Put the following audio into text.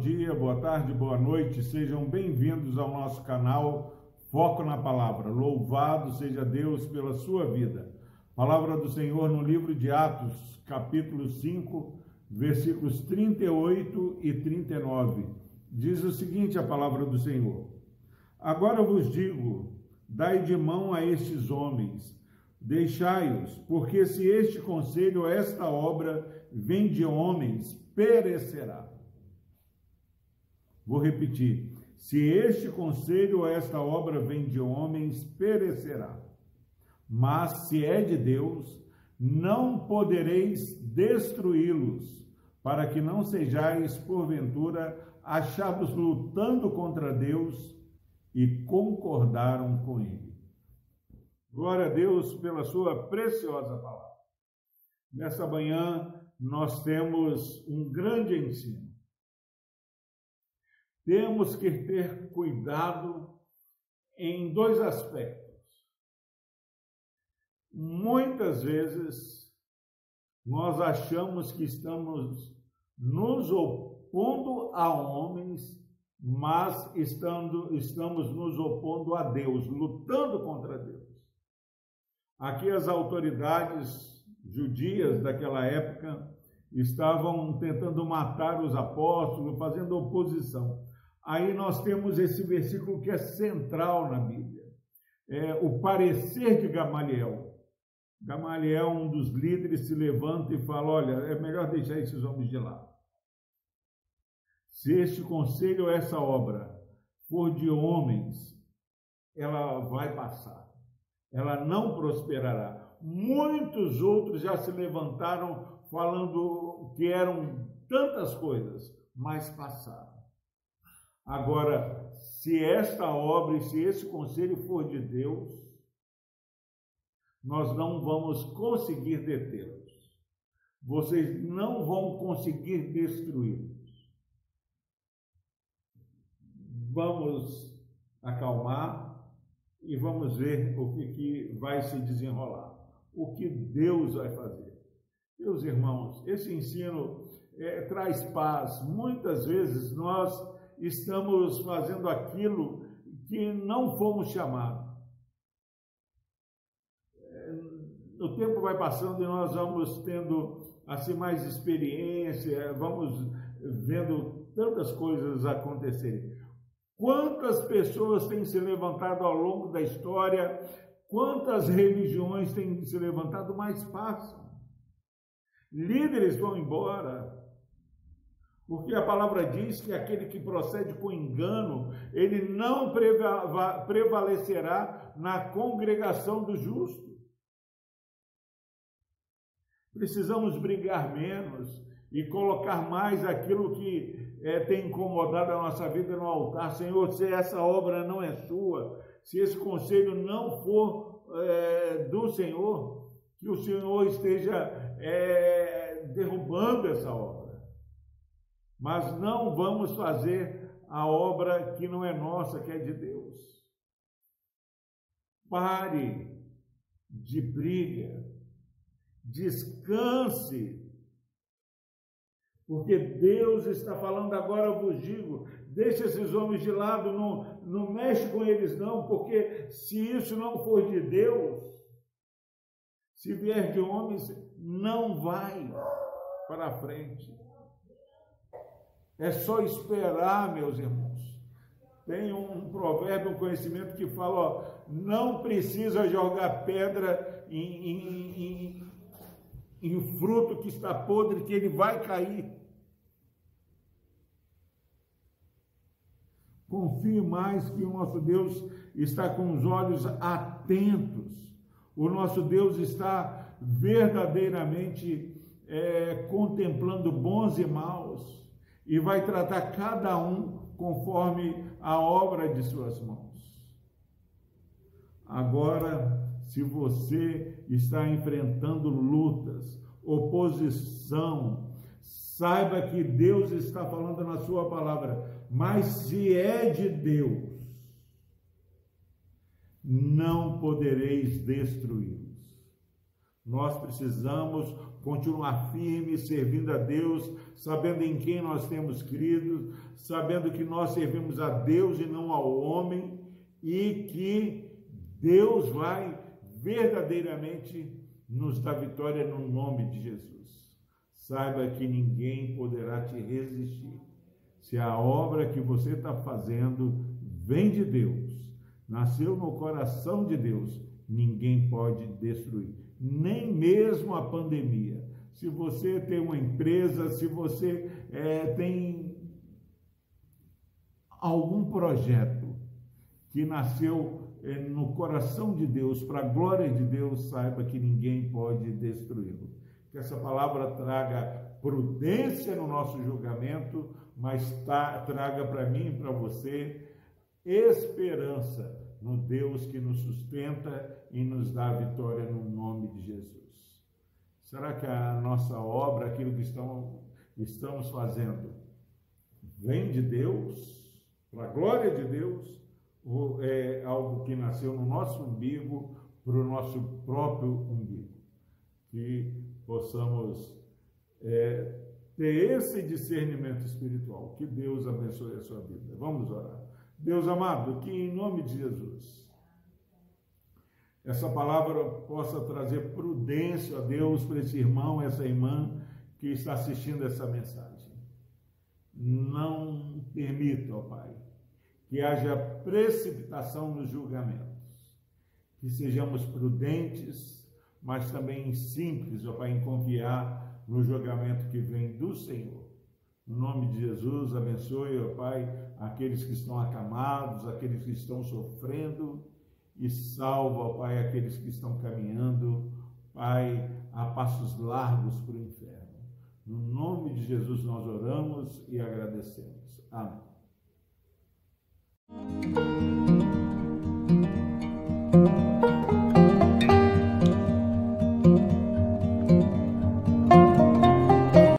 dia, boa tarde, boa noite. Sejam bem-vindos ao nosso canal Foco na Palavra. Louvado seja Deus pela sua vida. Palavra do Senhor no livro de Atos, capítulo 5, versículos 38 e 39. Diz o seguinte: a palavra do Senhor. Agora vos digo: dai de mão a estes homens, deixai-os, porque se este conselho, esta obra, vem de homens, perecerá. Vou repetir: se este conselho ou esta obra vem de homens, perecerá. Mas se é de Deus, não podereis destruí-los, para que não sejais, porventura, achados lutando contra Deus e concordaram com ele. Glória a Deus pela sua preciosa palavra. Nessa manhã, nós temos um grande ensino temos que ter cuidado em dois aspectos. Muitas vezes nós achamos que estamos nos opondo a homens, mas estando, estamos nos opondo a Deus, lutando contra Deus. Aqui as autoridades judias daquela época estavam tentando matar os apóstolos, fazendo oposição. Aí nós temos esse versículo que é central na Bíblia. É o parecer de Gamaliel. Gamaliel, um dos líderes, se levanta e fala: Olha, é melhor deixar esses homens de lado. Se este conselho ou essa obra for de homens, ela vai passar, ela não prosperará. Muitos outros já se levantaram falando que eram tantas coisas, mas passaram. Agora, se esta obra e se esse conselho for de Deus, nós não vamos conseguir detê-los. Vocês não vão conseguir destruí-los. Vamos acalmar e vamos ver o que, que vai se desenrolar. O que Deus vai fazer. Meus irmãos, esse ensino é, traz paz. Muitas vezes nós estamos fazendo aquilo que não fomos chamados. É, o tempo vai passando e nós vamos tendo assim mais experiência, vamos vendo tantas coisas acontecerem. Quantas pessoas têm se levantado ao longo da história, quantas religiões têm se levantado, mas passam. Líderes vão embora, porque a palavra diz que aquele que procede com engano, ele não prevalecerá na congregação do justo. Precisamos brigar menos e colocar mais aquilo que é, tem incomodado a nossa vida no altar. Senhor, se essa obra não é sua, se esse conselho não for é, do Senhor, que o Senhor esteja é, derrubando essa obra mas não vamos fazer a obra que não é nossa, que é de Deus. Pare de briga, descanse, porque Deus está falando agora, eu vos digo, deixa esses homens de lado, não, não mexe com eles não, porque se isso não for de Deus, se vier de homens, não vai para frente. É só esperar, meus irmãos. Tem um provérbio, um conhecimento que fala: ó, não precisa jogar pedra em, em, em, em fruto que está podre, que ele vai cair. Confie mais que o nosso Deus está com os olhos atentos. O nosso Deus está verdadeiramente é, contemplando bons e maus e vai tratar cada um conforme a obra de suas mãos. Agora, se você está enfrentando lutas, oposição, saiba que Deus está falando na sua palavra, mas se é de Deus, não podereis destruí-los. Nós precisamos continuar firmes, servindo a Deus, sabendo em quem nós temos crido, sabendo que nós servimos a Deus e não ao homem, e que Deus vai verdadeiramente nos dar vitória no nome de Jesus. Saiba que ninguém poderá te resistir. Se a obra que você está fazendo vem de Deus, nasceu no coração de Deus, ninguém pode destruir nem mesmo a pandemia. Se você tem uma empresa, se você é, tem algum projeto que nasceu é, no coração de Deus, para a glória de Deus, saiba que ninguém pode destruí-lo. Que essa palavra traga prudência no nosso julgamento, mas tá, traga para mim e para você esperança no Deus que nos sustenta e nos dá vitória no nome de Jesus. Será que a nossa obra, aquilo que estamos fazendo, vem de Deus, para a glória de Deus, ou é algo que nasceu no nosso umbigo, para o nosso próprio umbigo? Que possamos é, ter esse discernimento espiritual. Que Deus abençoe a sua vida. Vamos orar. Deus amado, que em nome de Jesus, essa palavra possa trazer prudência a Deus para esse irmão, essa irmã que está assistindo essa mensagem. Não permita, ó Pai, que haja precipitação nos julgamentos, que sejamos prudentes, mas também simples, ó Pai, em confiar no julgamento que vem do Senhor. No nome de Jesus, abençoe, ó Pai, aqueles que estão acamados, aqueles que estão sofrendo, e salva, ó Pai, aqueles que estão caminhando, Pai, a passos largos para o inferno. No nome de Jesus nós oramos e agradecemos. Amém.